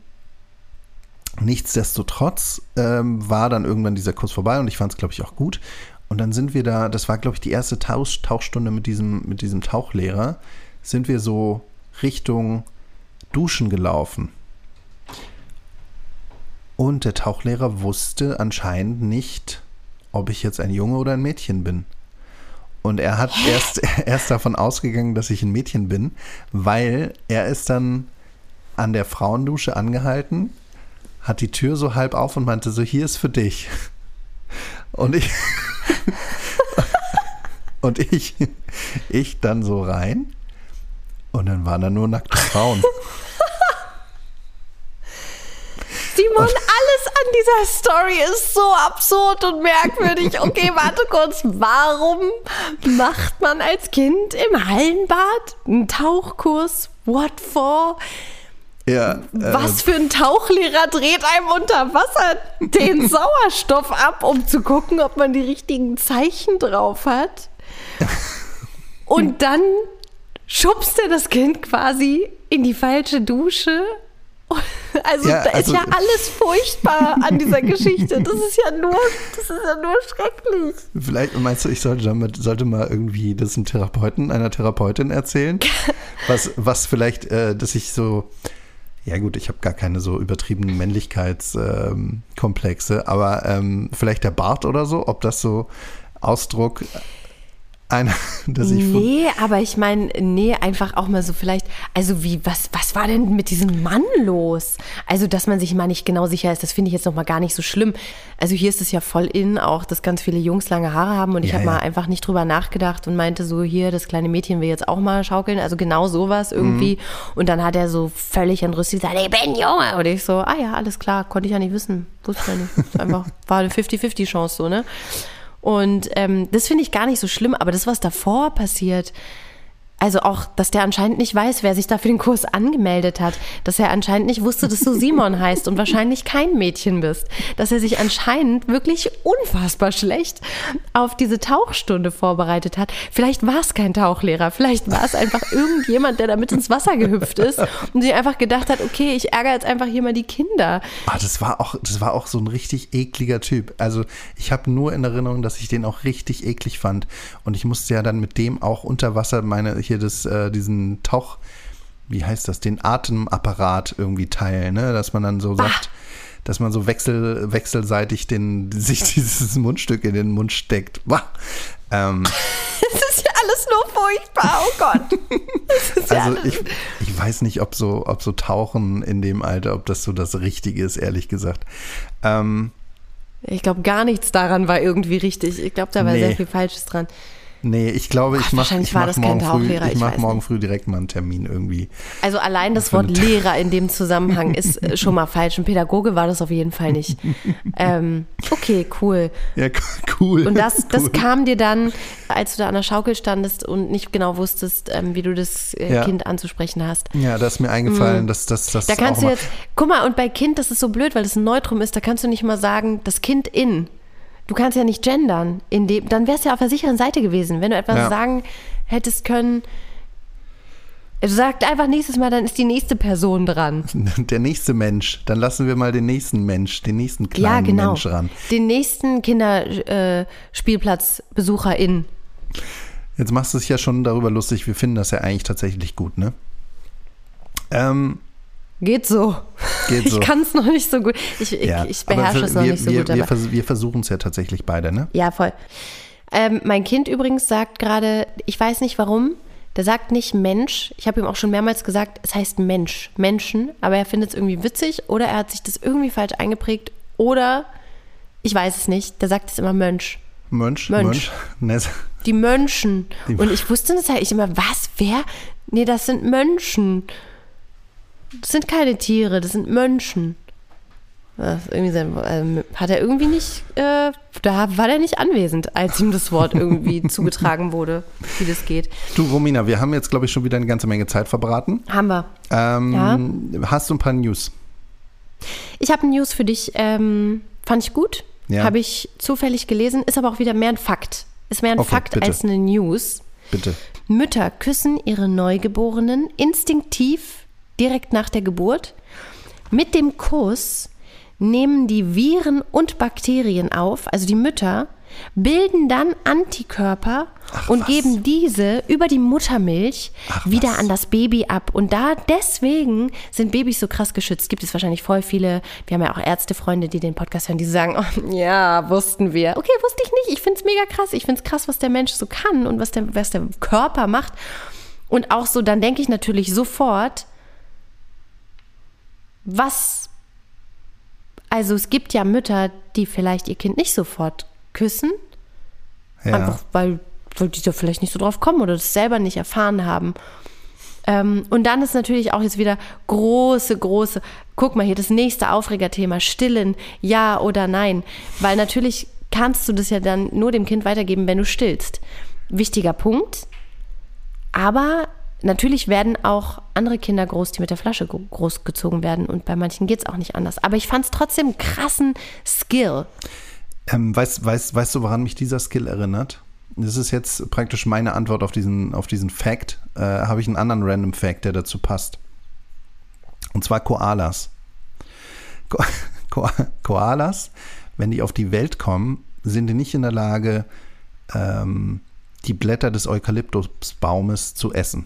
Nichtsdestotrotz ähm, war dann irgendwann dieser Kurs vorbei und ich fand es, glaube ich, auch gut. Und dann sind wir da, das war, glaube ich, die erste Tausch, Tauchstunde mit diesem, mit diesem Tauchlehrer, sind wir so Richtung Duschen gelaufen. Und der Tauchlehrer wusste anscheinend nicht, ob ich jetzt ein Junge oder ein Mädchen bin. Und er hat erst, erst davon ausgegangen, dass ich ein Mädchen bin, weil er ist dann an der Frauendusche angehalten, hat die Tür so halb auf und meinte so, hier ist für dich. Und ich, und ich, ich dann so rein und dann waren da nur nackte Frauen.
Simon, alles an dieser Story ist so absurd und merkwürdig. Okay, warte kurz. Warum macht man als Kind im Hallenbad einen Tauchkurs? What for?
Ja, äh,
Was für ein Tauchlehrer dreht einem unter Wasser den Sauerstoff ab, um zu gucken, ob man die richtigen Zeichen drauf hat? Und dann schubst er das Kind quasi in die falsche Dusche. Also
Ja,
da
also-
ist ja alles furchtbar an dieser Geschichte. Das ist ja nur, das ist ja nur schrecklich.
Vielleicht meinst du, ich sollte, damit, sollte mal irgendwie das einem Therapeuten, einer Therapeutin erzählen, was, was vielleicht, äh, dass ich so, ja gut, ich habe gar keine so übertriebenen Männlichkeitskomplexe, ähm, aber ähm, vielleicht der Bart oder so, ob das so Ausdruck einer, dass ich
Nee, aber ich meine, nee, einfach auch mal so vielleicht, also wie, was, was war denn mit diesem Mann los? Also, dass man sich mal nicht genau sicher ist, das finde ich jetzt noch mal gar nicht so schlimm. Also hier ist es ja voll in auch, dass ganz viele Jungs lange Haare haben und ich
Ja,
habe
ja.
mal einfach nicht drüber nachgedacht und meinte so, hier, das kleine Mädchen will jetzt auch mal schaukeln, also genau sowas irgendwie.
Mhm.
Und dann hat er so völlig entrüstet gesagt, ich bin Junge. Und ich so, ah ja, alles klar, konnte ich ja nicht wissen, wusste ich ja nicht. Einfach, war eine 50-50 Chance so, ne? Und ähm, das finde ich gar nicht so schlimm, aber das, was davor passiert, also auch, dass der anscheinend nicht weiß, wer sich da für den Kurs angemeldet hat, dass er anscheinend nicht wusste, dass du Simon heißt und wahrscheinlich kein Mädchen bist, dass er sich anscheinend wirklich unfassbar schlecht auf diese Tauchstunde vorbereitet hat. Vielleicht war es kein Tauchlehrer, vielleicht war es einfach irgendjemand, der da mit ins Wasser gehüpft ist und sich einfach gedacht hat, okay, ich ärgere jetzt einfach hier mal die Kinder.
Ah, das war auch, das war auch so ein richtig ekliger Typ. Also ich habe nur in Erinnerung, dass ich den auch richtig eklig fand. Und ich musste ja dann mit dem auch unter Wasser meine hier das, äh, diesen Tauch, wie heißt das, den Atemapparat irgendwie teilen, ne? Dass man dann so sagt, dass man so wechsel, wechselseitig den, sich dieses Mundstück in den Mund steckt. Bah. Ähm,
Das ist ja alles nur furchtbar, oh Gott. Ja
also ich, ich weiß nicht, ob so, ob so Tauchen in dem Alter, ob das so das Richtige ist, ehrlich gesagt. Ähm,
Ich glaube, gar nichts daran war irgendwie richtig. Ich glaube, da war
Nee.
sehr viel Falsches dran.
Nee, ich glaube, ich
Ach,
mache mach
das kein
morgen früh, ich
ich
mach morgen früh direkt mal einen Termin irgendwie.
Also allein das Wort Lehrer in dem Zusammenhang ist äh, schon mal falsch. Ein Pädagoge war das auf jeden Fall nicht. ähm, okay, cool.
Ja, cool.
Und das, das
cool.
kam dir dann, als du da an der Schaukel standest und nicht genau wusstest, ähm, wie du das äh,
Ja.
Kind anzusprechen hast.
Ja, das ist mir eingefallen, dass das das
Da kannst du jetzt, guck mal, und bei Kind, das ist so blöd, weil das ein Neutrum ist, da kannst du nicht mal sagen, das Kind in. Du kannst ja nicht gendern. In dem, dann wärst du ja auf der sicheren Seite gewesen. Wenn du etwas
Ja.
sagen hättest können, du sagst einfach nächstes Mal, dann ist die nächste Person dran.
der nächste Mensch. Dann lassen wir mal den nächsten Mensch, den nächsten kleinen
ja, genau.
Mensch ran.
Den nächsten Kinderspielplatzbesucher äh.
Jetzt machst du es ja schon darüber lustig. Wir finden das ja eigentlich tatsächlich gut, ne? Ähm,
Geht so.
Geht so.
Ich kann es noch nicht so gut. Ich, ich,
ja,
ich
aber
beherrsche es noch
wir,
nicht so
wir,
gut.
Wir, vers wir versuchen es ja tatsächlich beide, ne?
Ja, voll. Ähm, mein Kind übrigens sagt gerade, ich weiß nicht warum, der sagt nicht Mensch. Ich habe ihm auch schon mehrmals gesagt, es heißt Mensch, Menschen, aber er findet es irgendwie witzig oder er hat sich das irgendwie falsch eingeprägt oder ich weiß es nicht, der sagt es immer Mönch.
Mönch,
Mönch.
Mönch.
Die Mönchen.
Die-
Und ich wusste das halt ich immer, was, wer? Nee, das sind Mönchen. Das sind keine Tiere, das sind Mönchen. Das ist irgendwie sein, ähm, hat er irgendwie nicht, äh, da war der nicht anwesend, als ihm das Wort irgendwie zugetragen wurde, wie das geht.
Du, Romina, wir haben jetzt, glaube ich, schon wieder eine ganze Menge Zeit verbraten.
Haben wir.
Ähm, Hast du ein paar News?
Ich habe News für dich, ähm, fand ich gut,
Ja.
habe ich zufällig gelesen, ist aber auch wieder mehr ein Fakt. Ist mehr ein
Okay,
Fakt
bitte.
als eine News.
Bitte.
Mütter küssen ihre Neugeborenen instinktiv direkt nach der Geburt. Mit dem Kuss nehmen die Viren und Bakterien auf, also die Mütter, bilden dann Antikörper und
was.
geben diese über die Muttermilch
Ach,
wieder
was.
an das Baby ab. Und da deswegen sind Babys so krass geschützt. Gibt es wahrscheinlich voll viele, wir haben ja auch Ärztefreunde, die den Podcast hören, die sagen, oh, ja, wussten wir. Okay, wusste ich nicht. Ich finde es mega krass. Ich finde es krass, was der Mensch so kann und was der, was der Körper macht. Und auch so, dann denke ich natürlich sofort, was, also es gibt ja Mütter, die vielleicht ihr Kind nicht sofort küssen,
Ja.
Einfach weil, weil die da vielleicht nicht so drauf kommen oder das selber nicht erfahren haben. Ähm, und dann ist natürlich auch jetzt wieder große, große, guck mal hier, das nächste Aufregerthema, stillen, ja oder nein. Weil natürlich kannst du das ja dann nur dem Kind weitergeben, wenn du stillst. Wichtiger Punkt. Aber natürlich werden auch andere Kinder groß, die mit der Flasche gro- großgezogen werden. Und bei manchen geht es auch nicht anders. Aber ich fand es trotzdem einen krassen Skill.
Ähm, weißt, weißt, weißt du, woran mich dieser Skill erinnert? Das ist jetzt praktisch meine Antwort auf diesen, auf diesen Fact. Äh, Habe ich einen anderen Random Fact, der dazu passt. Und zwar Koalas. Ko Ko Koalas, wenn die auf die Welt kommen, sind die nicht in der Lage, ähm, die Blätter des Eukalyptusbaumes zu essen.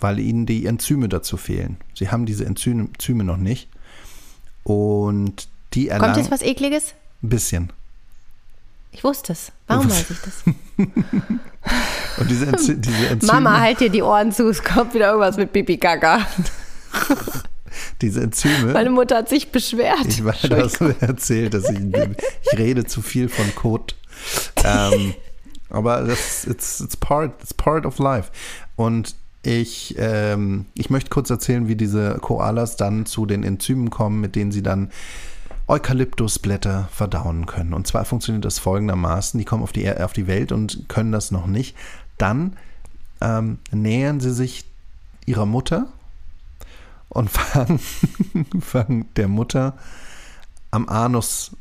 Weil ihnen die Enzyme dazu fehlen. Sie haben diese Enzyme noch nicht. Und die
Kommt
erlangen.
jetzt was Ekliges?
Ein bisschen.
Ich wusste es. Warum weiß ich das?
Und diese, Enzy diese Enzyme,
Mama, halt dir die Ohren zu, es kommt wieder irgendwas mit Pipi Kaka.
diese Enzyme.
Meine Mutter hat sich beschwert.
Ich weiß, du hast erzählt, dass ich, ich rede zu viel von Code. Ähm, aber das it's, it's part it's part of life. Und ich, ähm, ich möchte kurz erzählen, wie diese Koalas dann zu den Enzymen kommen, mit denen sie dann Eukalyptusblätter verdauen können. Und zwar funktioniert das folgendermaßen: Die kommen auf die, auf die Welt und können das noch nicht. Dann ähm, nähern sie sich ihrer Mutter und fangen, fangen der Mutter am Anus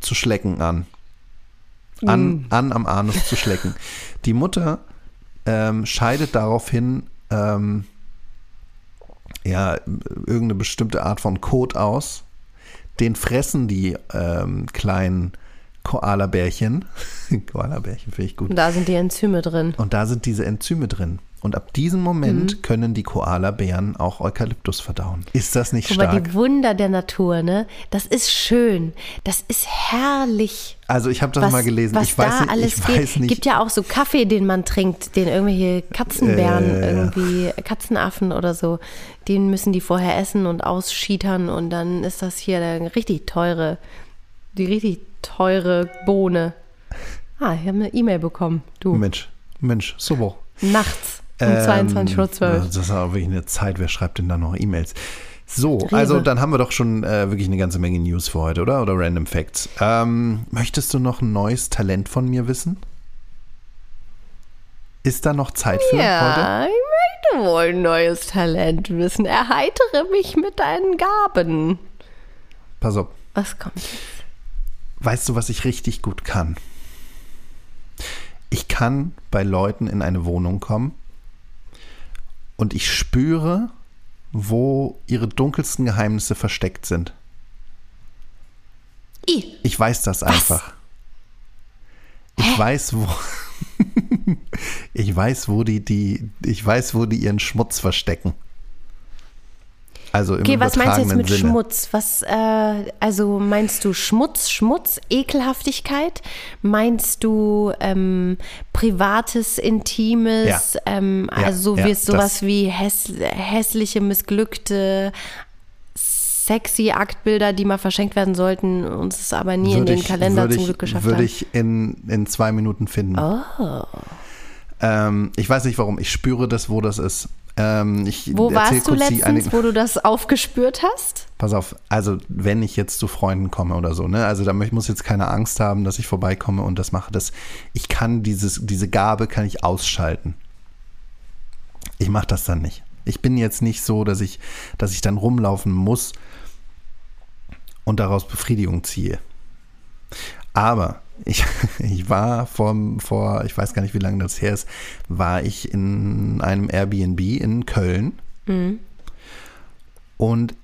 zu schlecken an. An, an am Anus zu schlecken. Die Mutter ähm, scheidet daraufhin ähm, ja, irgendeine bestimmte Art von Kot aus. Den fressen die ähm, kleinen Koalabärchen. Koalabärchen finde ich gut.
Und da sind die Enzyme drin.
Und da sind diese Enzyme drin. Und ab diesem
Mhm.
Moment können die Koalabären auch Eukalyptus verdauen. Ist das nicht
mal,
stark?
die Wunder der Natur, ne? Das ist schön. Das ist herrlich.
Also ich habe das
was,
mal gelesen.
Was
ich weiß
da
nicht,
alles
ich
geht.
weiß nicht.
Gibt ja auch so Kaffee, den man trinkt, den irgendwelche Katzenbären,
Äh,
irgendwie Katzenaffen oder so, den müssen die vorher essen und ausschietern und dann ist das hier eine richtig teure, die richtig teure Bohne. Ah, ich habe eine E-Mail bekommen. Du.
Mensch, Mensch, super.
Nachts um
Ähm,
22.12 Uhr.
Das ist aber wirklich eine Zeit. Wer schreibt denn da noch E-Mails? So,
Rewe.
also dann haben wir doch schon äh, wirklich eine ganze Menge News für heute, oder? Oder Random Facts. Ähm, möchtest du noch ein neues Talent von mir wissen? Ist da noch Zeit für heute?
Ja, ich möchte wohl ein neues Talent wissen. Erheitere mich mit deinen Gaben.
Pass auf.
Was kommt?
Weißt du, was ich richtig gut kann? Ich kann bei Leuten in eine Wohnung kommen und ich spüre, wo ihre dunkelsten Geheimnisse versteckt sind.
I.
Ich weiß das einfach. Ich weiß, wo. ich weiß, wo die, die, ich weiß, wo die ihren Schmutz verstecken. Also im
Okay, was meinst du jetzt mit
Sinne.
Schmutz? Was, äh, also meinst du Schmutz, Schmutz, Ekelhaftigkeit? Meinst du ähm, privates, intimes?
Ja.
Ähm,
Ja,
also
ja,
wie es sowas wie häss hässliche, missglückte, sexy Aktbilder, die mal verschenkt werden sollten, uns es aber nie in
Würde
den
ich-
Kalender
würde
zum
ich,
Glück geschafft
Würde
haben.
ich in, in zwei Minuten finden.
Oh.
Ähm, ich weiß nicht warum. Ich spüre das, wo das ist. Ähm,
Wo warst du letztens, wo du das aufgespürt hast?
Pass auf, also wenn ich jetzt zu Freunden komme oder so, ne, also da muss jetzt keine Angst haben, dass ich vorbeikomme und das mache. Das, ich kann dieses, diese Gabe kann ich ausschalten. Ich mache das dann nicht. Ich bin jetzt nicht so, dass ich, dass ich dann rumlaufen muss und daraus Befriedigung ziehe. Aber ich, ich war vor, vor, ich weiß gar nicht, wie lange das her ist, war ich in einem Airbnb in Köln. Und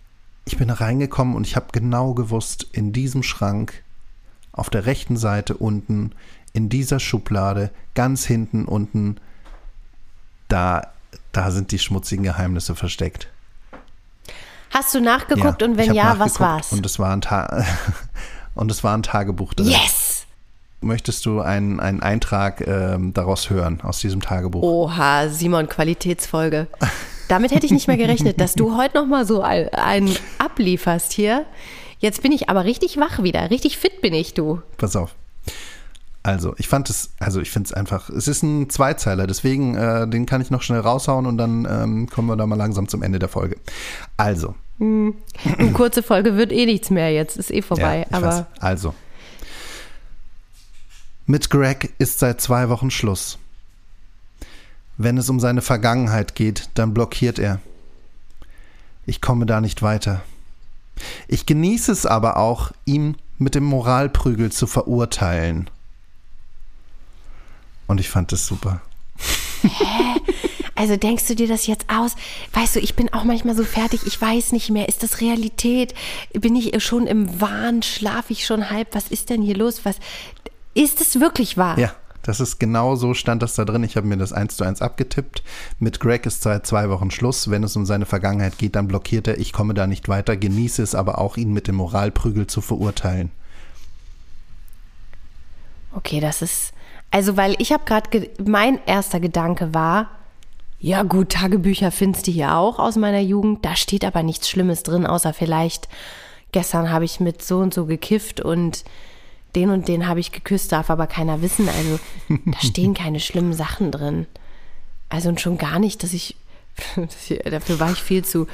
ich bin da reingekommen und ich habe genau gewusst, in diesem Schrank, auf der rechten Seite unten, in dieser Schublade, ganz hinten unten, da, da sind die schmutzigen Geheimnisse versteckt.
Hast du nachgeguckt und
ich
wenn ja, was war's?
Und es war ein, Ta und es war ein Tagebuch drin.
Yes!
Möchtest du einen, einen Eintrag ähm, daraus hören, aus diesem Tagebuch?
Oha, Simon, Qualitätsfolge. Damit hätte ich nicht mehr gerechnet, dass du heute noch mal so ein- einen ablieferst hier. Jetzt bin ich aber richtig wach wieder. Richtig fit bin ich, du.
Pass auf. Also, ich fand es, also ich finde es einfach, es ist ein Zweizeiler, deswegen, äh, den kann ich noch schnell raushauen und dann ähm, kommen wir da mal langsam zum Ende der Folge. Also,
Eine kurze Folge wird eh nichts mehr jetzt. Ist eh vorbei.
ja,
aber
weiß. Also. Mit Greg ist seit zwei Wochen Schluss. Wenn es um seine Vergangenheit geht, dann blockiert er. Ich komme da nicht weiter. Ich genieße es aber auch, ihn mit dem Moralprügel zu verurteilen. Und ich fand das super.
Also denkst du dir das jetzt aus? Weißt du, ich bin auch manchmal so fertig, ich weiß nicht mehr, ist das Realität? Bin ich schon im Wahn? Schlafe ich schon halb? Was ist denn hier los? Was ist es wirklich wahr?
Ja, das ist genau so stand das da drin. Ich habe mir das eins zu eins abgetippt. Mit Greg ist seit zwei Wochen Schluss. Wenn es um seine Vergangenheit geht, dann blockiert er. Ich komme da nicht weiter, genieße es aber auch, ihn mit dem Moralprügel zu verurteilen.
Okay, das ist. Also, weil ich habe gerade. Mein erster Gedanke war. Ja, gut, Tagebücher findest du hier auch aus meiner Jugend. Da steht aber nichts Schlimmes drin, außer vielleicht, gestern habe ich mit so und so gekifft und den und den habe ich geküsst, darf aber keiner wissen. Also, da stehen keine schlimmen Sachen drin. Also, und schon gar nicht, dass ich. Dafür war ich viel zu,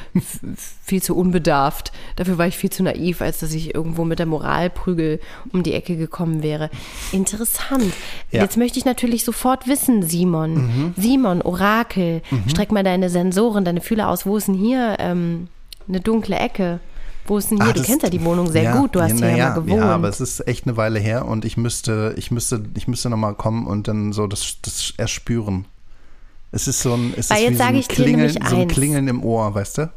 viel zu unbedarft. Dafür war ich viel zu naiv, als dass ich irgendwo mit der Moralprügel um die Ecke gekommen wäre. Interessant.
Ja.
Jetzt möchte ich natürlich sofort wissen, Simon. Simon, Orakel, streck mal deine Sensoren, deine Fühler aus. Wo ist denn hier ähm, eine dunkle Ecke? Wo ist denn hier?
Ah,
du kennst ja die Wohnung sehr
ja,
gut. Du hast
ja,
hier ja mal gewohnt.
Ja, aber es ist echt eine Weile her und ich müsste, ich müsste, ich müsste nochmal kommen und dann so das, das erspüren. Es ist so ein, es
Weil
ist
jetzt
wie so
sage
ein
ich dir
Klingeln,
nämlich
so ein. Klingeln im Ohr, weißt du?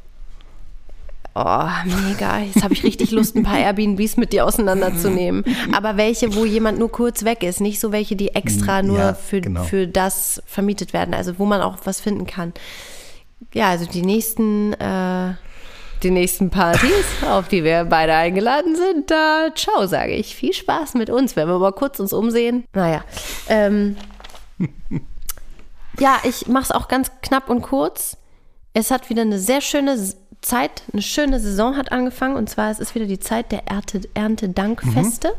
Oh, mega. Jetzt habe ich richtig Lust, ein paar Airbnbs mit dir auseinanderzunehmen. Aber welche, wo jemand nur kurz weg ist, nicht so welche, die extra nur
Ja,
für,
genau.
für das vermietet werden, also wo man auch was finden kann. Ja, also die nächsten, äh, die nächsten Partys, auf die wir beide eingeladen sind, da ciao, sage ich. Viel Spaß mit uns, wenn wir mal kurz uns umsehen. Naja, ähm, ja, ich mache es auch ganz knapp und kurz. Es hat wieder eine sehr schöne Zeit, eine schöne Saison hat angefangen. Und zwar es ist wieder die Zeit der Ernte, Erntedankfeste.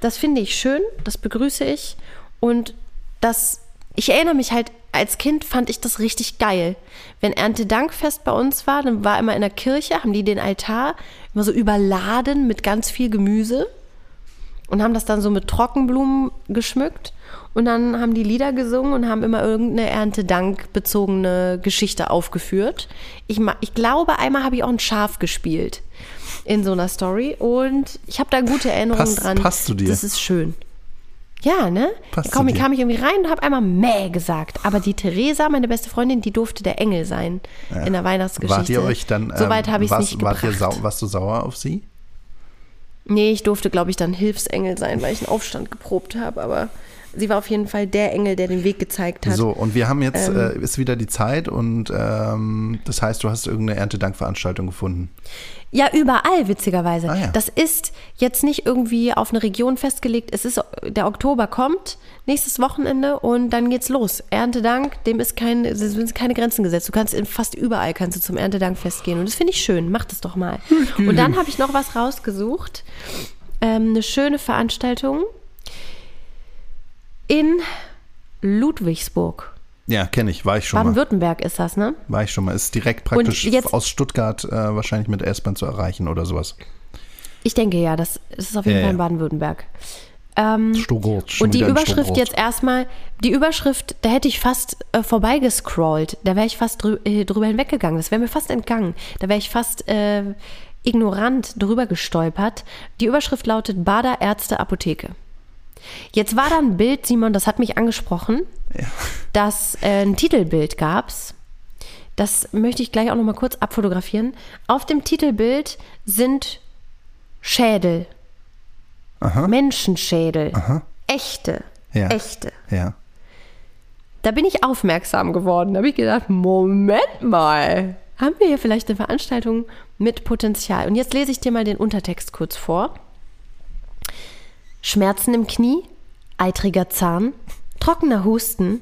Das finde ich schön, das begrüße ich. Und das, ich erinnere mich halt, als Kind fand ich das richtig geil. Wenn Erntedankfest bei uns war, dann war immer in der Kirche, haben die den Altar immer so überladen mit ganz viel Gemüse und haben das dann so mit Trockenblumen geschmückt. Und dann haben die Lieder gesungen und haben immer irgendeine Erntedank-bezogene Geschichte aufgeführt. Ich, ich glaube, einmal habe ich auch ein Schaf gespielt in so einer Story und ich habe da gute Erinnerungen
Passt-
dran.
passt zu dir.
Das ist schön. Ja, ne?
Passt
Komm, kam ich irgendwie rein und habe einmal Mäh gesagt. Aber die Theresa, meine beste Freundin, die durfte der Engel sein in der Weihnachtsgeschichte.
Wart ihr euch dann, ähm,
habe ich es nicht
wart
gebracht.
ihr warst du sauer auf sie?
Nee, ich durfte, glaube ich, dann Hilfsengel sein, weil ich einen Aufstand geprobt habe. Aber sie war auf jeden Fall der Engel, der den Weg gezeigt hat.
So, und wir haben jetzt,
Ähm.
äh, ist wieder die Zeit und ähm, das heißt, du hast irgendeine Erntedankveranstaltung gefunden.
Ja, überall, witzigerweise.
Ah, ja.
Das ist jetzt nicht irgendwie auf eine Region festgelegt. Es ist, der Oktober kommt, nächstes Wochenende und dann geht's los. Erntedank, dem ist kein, sind keine Grenzen gesetzt. Du kannst in fast überall kannst du zum Erntedankfest gehen. Und das finde ich schön. Mach das doch mal. Und dann habe ich noch was rausgesucht. Ähm, eine schöne Veranstaltung in Ludwigsburg.
Ja, kenne ich, war ich schon mal.
Baden-Württemberg ist das, ne?
War ich schon mal. Ist direkt praktisch
jetzt-
aus Stuttgart äh, wahrscheinlich mit S-Bahn zu erreichen oder sowas.
Ich denke ja, das, das ist auf jeden
Ja,
Fall in
ja.
Baden-Württemberg. Ähm,
Stuttgart.
Und die Überschrift
Stuttgart.
jetzt erstmal, die Überschrift, da hätte ich fast äh, vorbeigescrollt. Da wäre ich fast drü äh, drüber hinweggegangen. Das wäre mir fast entgangen. Da wäre ich fast äh, ignorant drüber gestolpert. Die Überschrift lautet Bader Ärzte Apotheke. Jetzt war da ein Bild, Simon, das hat mich angesprochen, dass äh, ein Titelbild gab's. Das möchte ich gleich auch noch mal kurz abfotografieren. Auf dem Titelbild sind Schädel. Menschenschädel. Echte.
Ja.
Echte.
Ja.
Da bin ich aufmerksam geworden. Da habe ich gedacht, Moment mal. Haben wir hier vielleicht eine Veranstaltung mit Potenzial? Und jetzt lese ich dir mal den Untertext kurz vor. Schmerzen im Knie, eitriger Zahn, trockener Husten.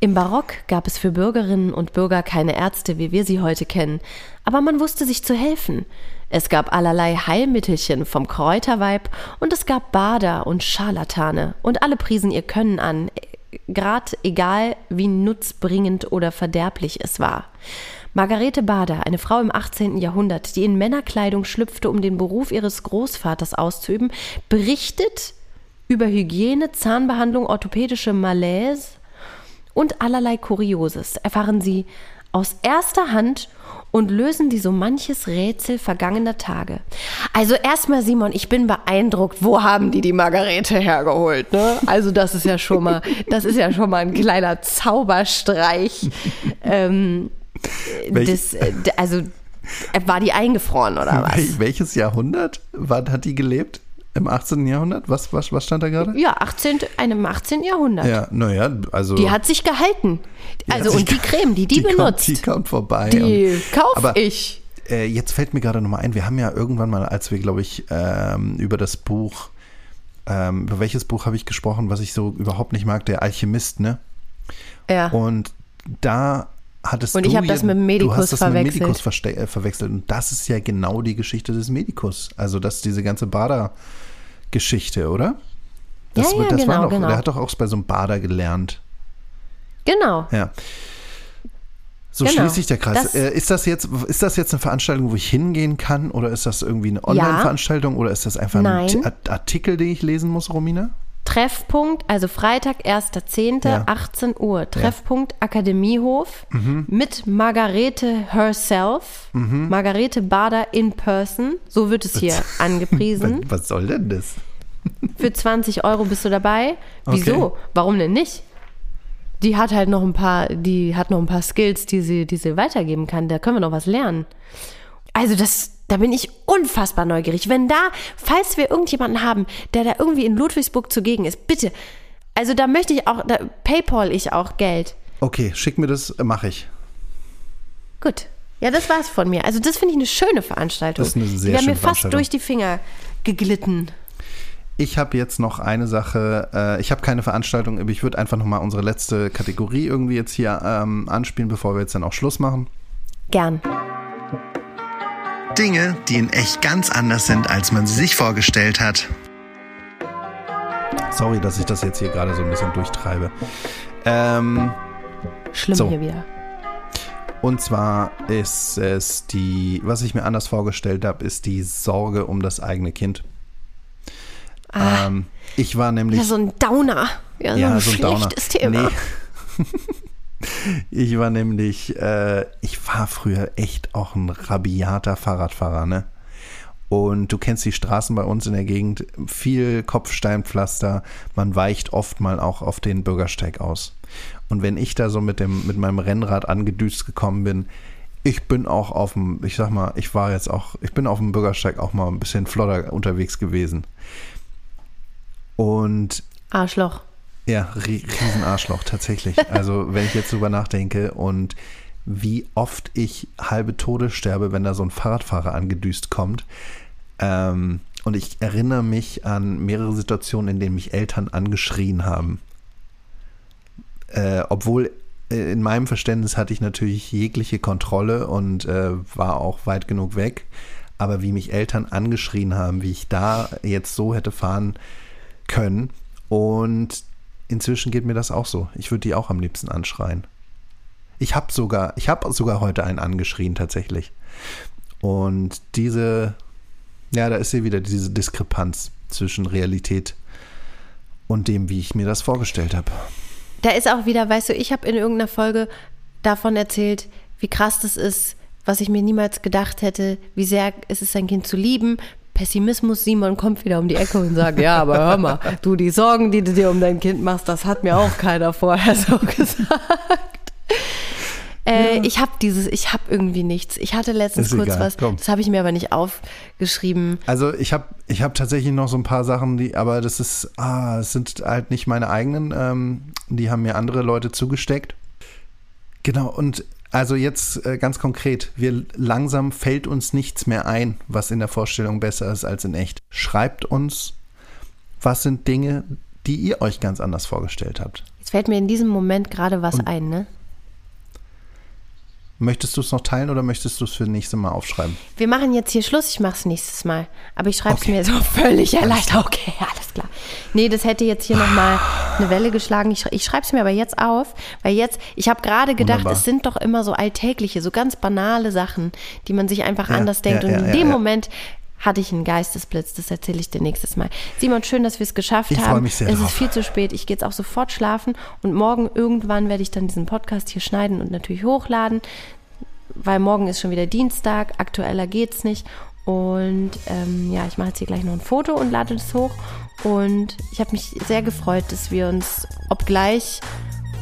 Im Barock gab es für Bürgerinnen und Bürger keine Ärzte, wie wir sie heute kennen, aber man wusste sich zu helfen. Es gab allerlei Heilmittelchen vom Kräuterweib und es gab Bader und Scharlatane und alle priesen ihr Können an, grad egal wie nutzbringend oder verderblich es war. Margarete Bader, eine Frau im 18. Jahrhundert, die in Männerkleidung schlüpfte, um den Beruf ihres Großvaters auszuüben, berichtet über Hygiene, Zahnbehandlung, orthopädische Malaise und allerlei Kurioses. Erfahren Sie aus erster Hand und lösen Sie so manches Rätsel vergangener Tage. Also erstmal, Simon, ich bin beeindruckt. Wo haben die die Margarete hergeholt? Ne? Also das ist ja schon mal, das ist ja schon mal ein kleiner Zauberstreich. Ähm, das, äh, also äh, war die eingefroren oder was?
Wel welches Jahrhundert war, hat die gelebt? Im 18. Jahrhundert? Was, was, was stand da gerade?
Ja, 18, einem 18. Jahrhundert.
Ja, naja, also.
Die hat sich gehalten.
die
Also und die Creme, die die, benutzt,
Kommt, die kommt vorbei.
die
und-
kauf
aber,
ich.
Äh, jetzt fällt mir gerade nochmal ein, wir haben ja irgendwann mal, als wir, glaube ich, ähm, über das Buch ähm, über welches Buch habe ich gesprochen, was ich so überhaupt nicht mag? Der Alchemist, ne?
Ja.
Und da hattest
Und
du
ich habe
ja-
das mit dem
du
Medikus
hast das
verwechselt.
mit Medikus äh, verwechselt. Und das ist ja genau die Geschichte des Medikus. Also das diese ganze Bader-Geschichte, oder? Das,
Ja, ja,
das
genau,
war doch,
genau.
Der hat doch auch bei so einem Bader gelernt.
genau.
Ja. So
Genau.
schließt sich der Kreis.
Das-
äh, ist, das jetzt, ist das jetzt eine Veranstaltung, wo ich hingehen kann? Oder ist das irgendwie eine Online-Veranstaltung? Oder ist das einfach
Nein.
ein Artikel, den ich lesen muss, Romina?
Treffpunkt, also Freitag, 1.10.,
Ja.
18 Uhr. Treffpunkt Akademiehof mit Margarete herself.
Mhm.
Margarete Bader in person. So wird es hier angepriesen.
Was, was soll denn das?
Für 20 Euro bist du dabei. Wieso?
Okay.
Warum denn nicht? Die hat halt noch ein paar, die hat noch ein paar Skills, die sie, die sie weitergeben kann. Da können wir noch was lernen. Also das, da bin ich unfassbar neugierig. Wenn da, falls wir irgendjemanden haben, der da irgendwie in Ludwigsburg zugegen ist, bitte. Also da möchte ich auch, da Paypal ich auch Geld.
Okay, schick mir das, äh, mache ich.
Gut. Ja, das war's von mir. Also das finde ich eine schöne Veranstaltung.
Das ist eine sehr
die wäre
schöne
mir fast durch die Finger geglitten.
Ich habe jetzt noch eine Sache. Äh, ich habe keine Veranstaltung, aber ich würde einfach noch mal unsere letzte Kategorie irgendwie jetzt hier ähm, anspielen, bevor wir jetzt dann auch Schluss machen.
Gern.
Dinge, die in echt ganz anders sind, als man sie sich vorgestellt hat. Sorry, dass ich das jetzt hier gerade so ein bisschen durchtreibe. Ähm,
Schlimm
So.
hier wieder.
und zwar ist es die, was ich mir anders vorgestellt habe, ist die Sorge um das eigene Kind. Ähm, ich war nämlich
Ja, so ein Downer. Ja, so ein schlechtes Thema.
Nee. ich war nämlich, äh, ich war früher echt auch ein rabiater Fahrradfahrer, ne? Und du kennst die Straßen bei uns in der Gegend, viel Kopfsteinpflaster, man weicht oft mal auch auf den Bürgersteig aus. Und wenn ich da so mit dem, mit meinem Rennrad angedüst gekommen bin, ich bin auch auf dem, ich sag mal, ich war jetzt auch, ich bin auf dem Bürgersteig auch mal ein bisschen flotter unterwegs gewesen. Und
Arschloch.
Ja, ri- Riesenarschloch, tatsächlich. Also, wenn ich jetzt drüber nachdenke und wie oft ich halbe Tode sterbe, wenn da so ein Fahrradfahrer angedüst kommt. Ähm, und ich erinnere mich an mehrere Situationen, in denen mich Eltern angeschrien haben. Äh, obwohl äh, in meinem Verständnis hatte ich natürlich jegliche Kontrolle und äh, war auch weit genug weg. Aber wie mich Eltern angeschrien haben, wie ich da jetzt so hätte fahren können. Und inzwischen geht mir das auch so. Ich würde die auch am liebsten anschreien. Ich habe sogar, ich habe sogar heute einen angeschrien tatsächlich. Und diese, ja, da ist sie wieder diese Diskrepanz zwischen Realität und dem, wie ich mir das vorgestellt habe.
Da ist auch wieder, weißt du, ich habe in irgendeiner Folge davon erzählt, wie krass das ist, was ich mir niemals gedacht hätte, wie sehr ist es sein Kind zu lieben. Pessimismus, Simon kommt wieder um die Ecke und sagt, ja, aber hör mal, du, die Sorgen, die du dir um dein Kind machst, das hat mir auch keiner vorher so gesagt. Äh, Ich habe dieses, ich habe irgendwie nichts. Ich hatte letztens
Ist
kurz
egal,
was,
komm.
das habe ich mir aber nicht aufgeschrieben.
Also ich habe ich hab tatsächlich noch so ein paar Sachen, die, aber das ist, ah, es sind halt nicht meine eigenen, ähm, die haben mir andere Leute zugesteckt. Genau, und also jetzt äh, ganz konkret, wir langsam fällt uns nichts mehr ein, was in der Vorstellung besser ist als in echt. Schreibt uns, was sind Dinge, die ihr euch ganz anders vorgestellt habt.
Jetzt fällt mir in diesem Moment gerade was ein, ne?
Möchtest du es noch teilen oder möchtest du es für das nächste Mal aufschreiben?
Wir machen jetzt hier Schluss, ich mach's nächstes Mal. Aber ich schreibe es
Okay.
mir so völlig erleichtert. Okay, alles klar. Nee, das hätte jetzt hier nochmal eine Welle geschlagen. Ich, ich schreibe es mir aber jetzt auf, weil jetzt, ich habe gerade gedacht,
Wunderbar.
es sind doch immer so alltägliche, so ganz banale Sachen, die man sich einfach
Ja,
anders denkt.
ja,
Und
ja,
in
ja,
dem. Moment hatte ich einen Geistesblitz, das erzähle ich dir nächstes Mal. Simon, schön, dass wir es geschafft
Ich
haben.
mich sehr
es
drauf.
ist viel zu spät. Ich gehe jetzt auch sofort schlafen und morgen irgendwann werde ich dann diesen Podcast hier schneiden und natürlich hochladen weil morgen ist schon wieder Dienstag, aktueller geht's nicht. Und ähm, ja, ich mache jetzt hier gleich noch ein Foto und lade das hoch. Und ich habe mich sehr gefreut, dass wir uns, obgleich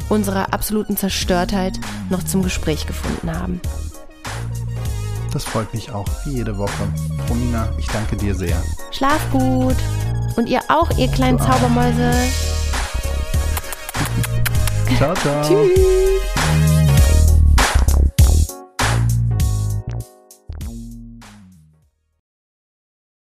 unserer absoluten Zerstörtheit, noch zum Gespräch gefunden haben.
Das freut mich auch, wie jede Woche. Romina, ich danke dir sehr.
Schlaf gut. Und ihr auch, ihr kleinen Zaubermäuse.
Ciao, ciao.
Tschüss.